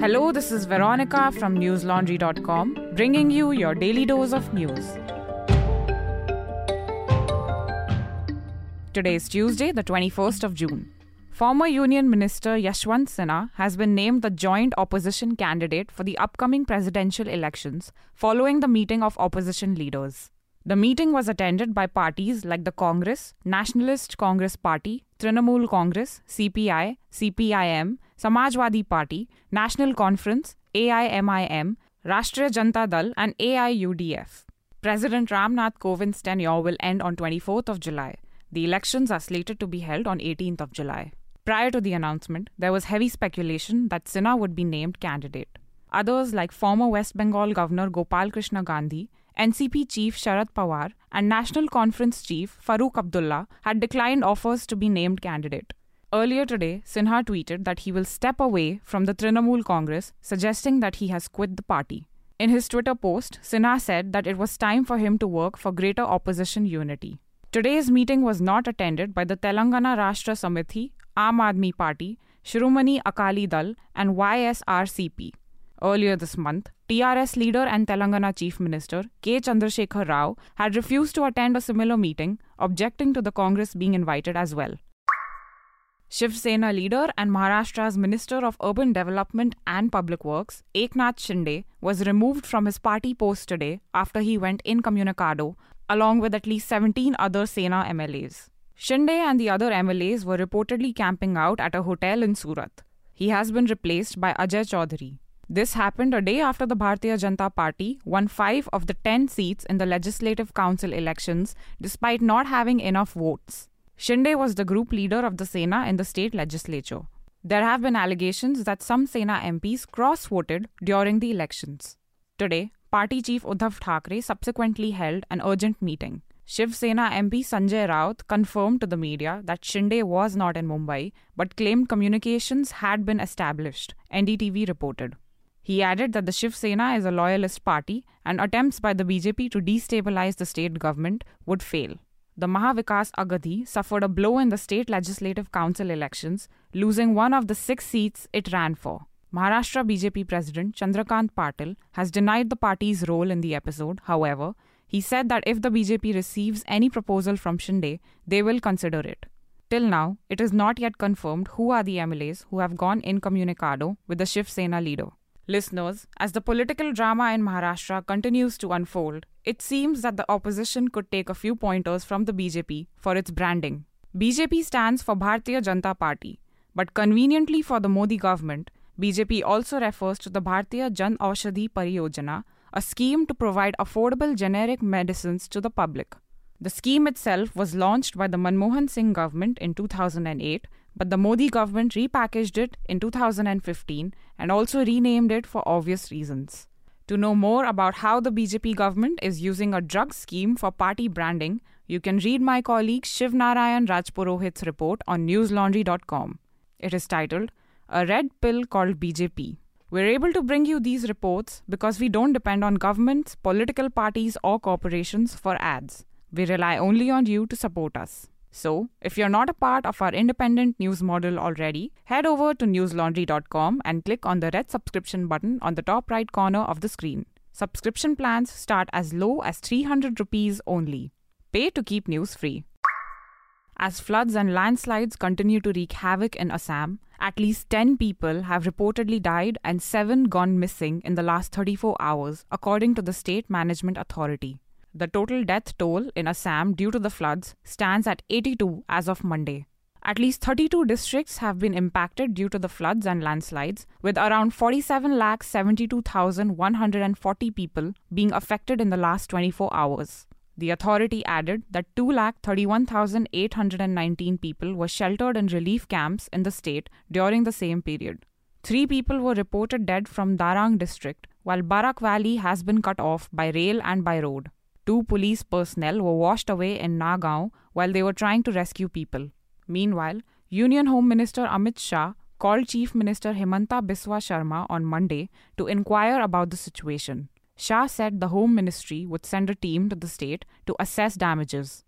Hello, this is Veronica from newslaundry.com, bringing you your daily dose of news. Today is Tuesday, the 21st of June. Former Union Minister Yashwant Sinha has been named the joint opposition candidate for the upcoming presidential elections following the meeting of opposition leaders. The meeting was attended by parties like the Congress, Nationalist Congress Party, Trinamool Congress, CPI, CPIM, Samajwadi Party, National Conference, AIMIM, Rashtriya Janata Dal, and AIUDF. President Ramnath Kovind's tenure will end on 24th of July. The elections are slated to be held on 18th of July. Prior to the announcement, there was heavy speculation that Sinha would be named candidate. Others, like former West Bengal Governor Gopal Krishna Gandhi, NCP chief Sharad Pawar, and National Conference chief Farooq Abdullah had declined offers to be named candidate. Earlier today, Sinha tweeted that he will step away from the Trinamool Congress, suggesting that he has quit the party. In his Twitter post, Sinha said that it was time for him to work for greater opposition unity. Today's meeting was not attended by the Telangana Rashtra Samiti, Aam Aadmi Party, Shiromani Akali Dal, and YSRCP. Earlier this month, TRS leader and Telangana Chief Minister K. Chandrasekhar Rao had refused to attend a similar meeting, objecting to the Congress being invited as well. Shiv Sena leader and Maharashtra's Minister of Urban Development and Public Works, Eknath Shinde, was removed from his party post today after he went incommunicado, along with at least 17 other Sena MLAs. Shinde and the other MLAs were reportedly camping out at a hotel in Surat. He has been replaced by Ajay Chaudhary. This happened a day after the Bharatiya Janata Party won five of the ten seats in the Legislative Council elections despite not having enough votes. Shinde was the group leader of the Sena in the state legislature. There have been allegations that some Sena MPs cross voted during the elections. Today, party chief Uddhav Thackeray subsequently held an urgent meeting. Shiv Sena MP Sanjay Raut confirmed to the media that Shinde was not in Mumbai but claimed communications had been established, NDTV reported. He added that the Shiv Sena is a loyalist party and attempts by the BJP to destabilize the state government would fail. The Mahavikas Aghadi suffered a blow in the state legislative council elections, losing one of the six seats it ran for. Maharashtra BJP President Chandrakant Patil has denied the party's role in the episode. However, he said that if the BJP receives any proposal from Shinde, they will consider it. Till now, it is not yet confirmed who are the MLAs who have gone incommunicado with the Shiv Sena leader. Listeners, as the political drama in Maharashtra continues to unfold, it seems that the opposition could take a few pointers from the BJP for its branding. BJP stands for Bharatiya Janata Party, but conveniently for the Modi government, BJP also refers to the Bharatiya Jan Aushadhi Pariyojana, a scheme to provide affordable generic medicines to the public. The scheme itself was launched by the Manmohan Singh government in 2008 but the Modi government repackaged it in 2015 and also renamed it for obvious reasons. To know more about how the BJP government is using a drug scheme for party branding, you can read my colleague Shiv Narayan Rajpurohit's report on newslaundry.com. It is titled A Red Pill Called BJP. We're able to bring you these reports because we don't depend on governments, political parties, or corporations for ads. We rely only on you to support us. So, if you're not a part of our independent news model already, head over to newslaundry.com and click on the red subscription button on the top right corner of the screen. Subscription plans start as low as 300 rupees only. Pay to keep news free. As floods and landslides continue to wreak havoc in Assam, at least 10 people have reportedly died and 7 gone missing in the last 34 hours, according to the State Management Authority. The total death toll in Assam due to the floods stands at 82 as of Monday. At least 32 districts have been impacted due to the floods and landslides, with around 47,72,140 people being affected in the last 24 hours. The authority added that 2,31,819 people were sheltered in relief camps in the state during the same period. Three people were reported dead from Darrang district, while Barak Valley has been cut off by rail and by road. Two police personnel were washed away in Nagaon while they were trying to rescue people. Meanwhile, Union Home Minister Amit Shah called Chief Minister Himanta Biswa Sharma on Monday to inquire about the situation. Shah said the Home Ministry would send a team to the state to assess damages.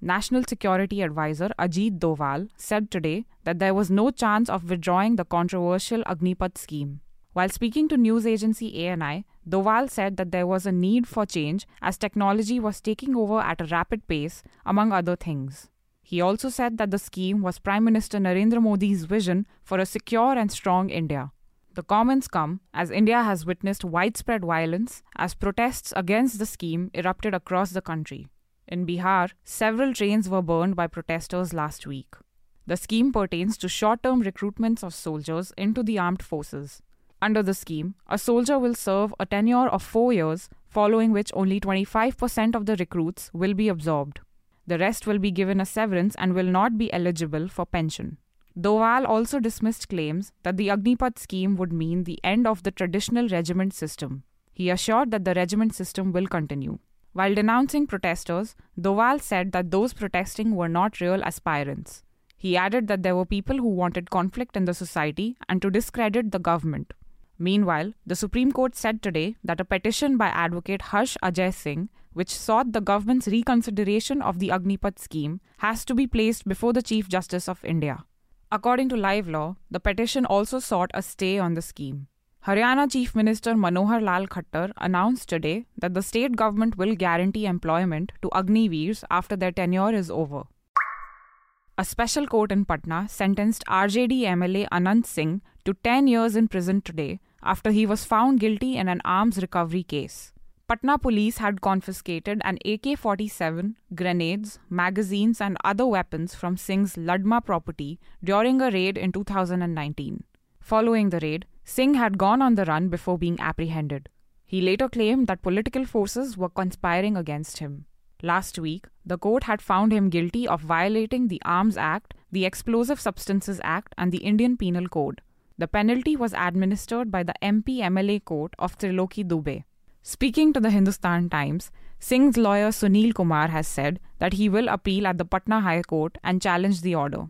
National Security Advisor Ajit Doval said today that there was no chance of withdrawing the controversial Agnipath scheme. While speaking to news agency ANI, Doval said that there was a need for change as technology was taking over at a rapid pace, among other things. He also said that the scheme was Prime Minister Narendra Modi's vision for a secure and strong India. The comments come as India has witnessed widespread violence as protests against the scheme erupted across the country. In Bihar, several trains were burned by protesters last week. The scheme pertains to short term recruitments of soldiers into the armed forces. Under the scheme, a soldier will serve a tenure of four years, following which only 25% of the recruits will be absorbed. The rest will be given a severance and will not be eligible for pension. Doval also dismissed claims that the Agnipath scheme would mean the end of the traditional regiment system. He assured that the regiment system will continue. While denouncing protesters, Doval said that those protesting were not real aspirants. He added that there were people who wanted conflict in the society and to discredit the government. Meanwhile, the Supreme Court said today that a petition by advocate Harsh Ajay Singh, which sought the government's reconsideration of the Agnipath scheme, has to be placed before the Chief Justice of India. According to Live Law, the petition also sought a stay on the scheme. Haryana Chief Minister Manohar Lal Khattar announced today that the state government will guarantee employment to Agniveers after their tenure is over. A special court in Patna sentenced RJD MLA Anant Singh to 10 years in prison today after he was found guilty in an arms recovery case. Patna police had confiscated an AK 47, grenades, magazines, and other weapons from Singh's Ladma property during a raid in 2019. Following the raid, Singh had gone on the run before being apprehended. He later claimed that political forces were conspiring against him. Last week, the court had found him guilty of violating the Arms Act, the Explosive Substances Act, and the Indian Penal Code. The penalty was administered by the MP MLA court of Triloki Dubey. Speaking to the Hindustan Times, Singh's lawyer Sunil Kumar has said that he will appeal at the Patna High Court and challenge the order.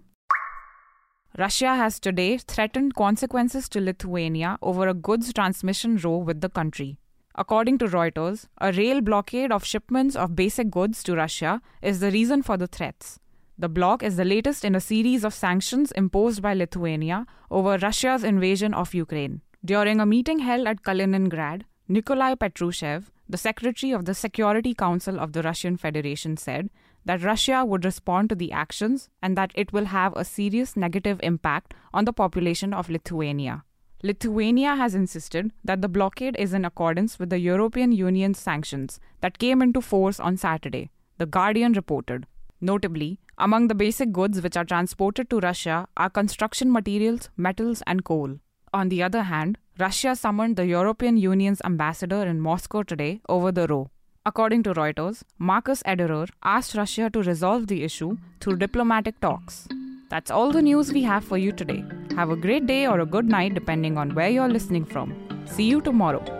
Russia has today threatened consequences to Lithuania over a goods transmission row with the country. According to Reuters, a rail blockade of shipments of basic goods to Russia is the reason for the threats. The block is the latest in a series of sanctions imposed by Lithuania over Russia's invasion of Ukraine. During a meeting held at Kaliningrad, Nikolai Patrushev, the secretary of the Security Council of the Russian Federation, said that Russia would respond to the actions and that it will have a serious negative impact on the population of Lithuania. Lithuania has insisted that the blockade is in accordance with the European Union's sanctions that came into force on Saturday, The Guardian reported. Notably, among the basic goods which are transported to Russia are construction materials, metals, and coal. On the other hand, Russia summoned the European Union's ambassador in Moscow today over the row. According to Reuters, Markus Ederer asked Russia to resolve the issue through diplomatic talks. That's all the news we have for you today. Have a great day or a good night depending on where you're listening from. See you tomorrow.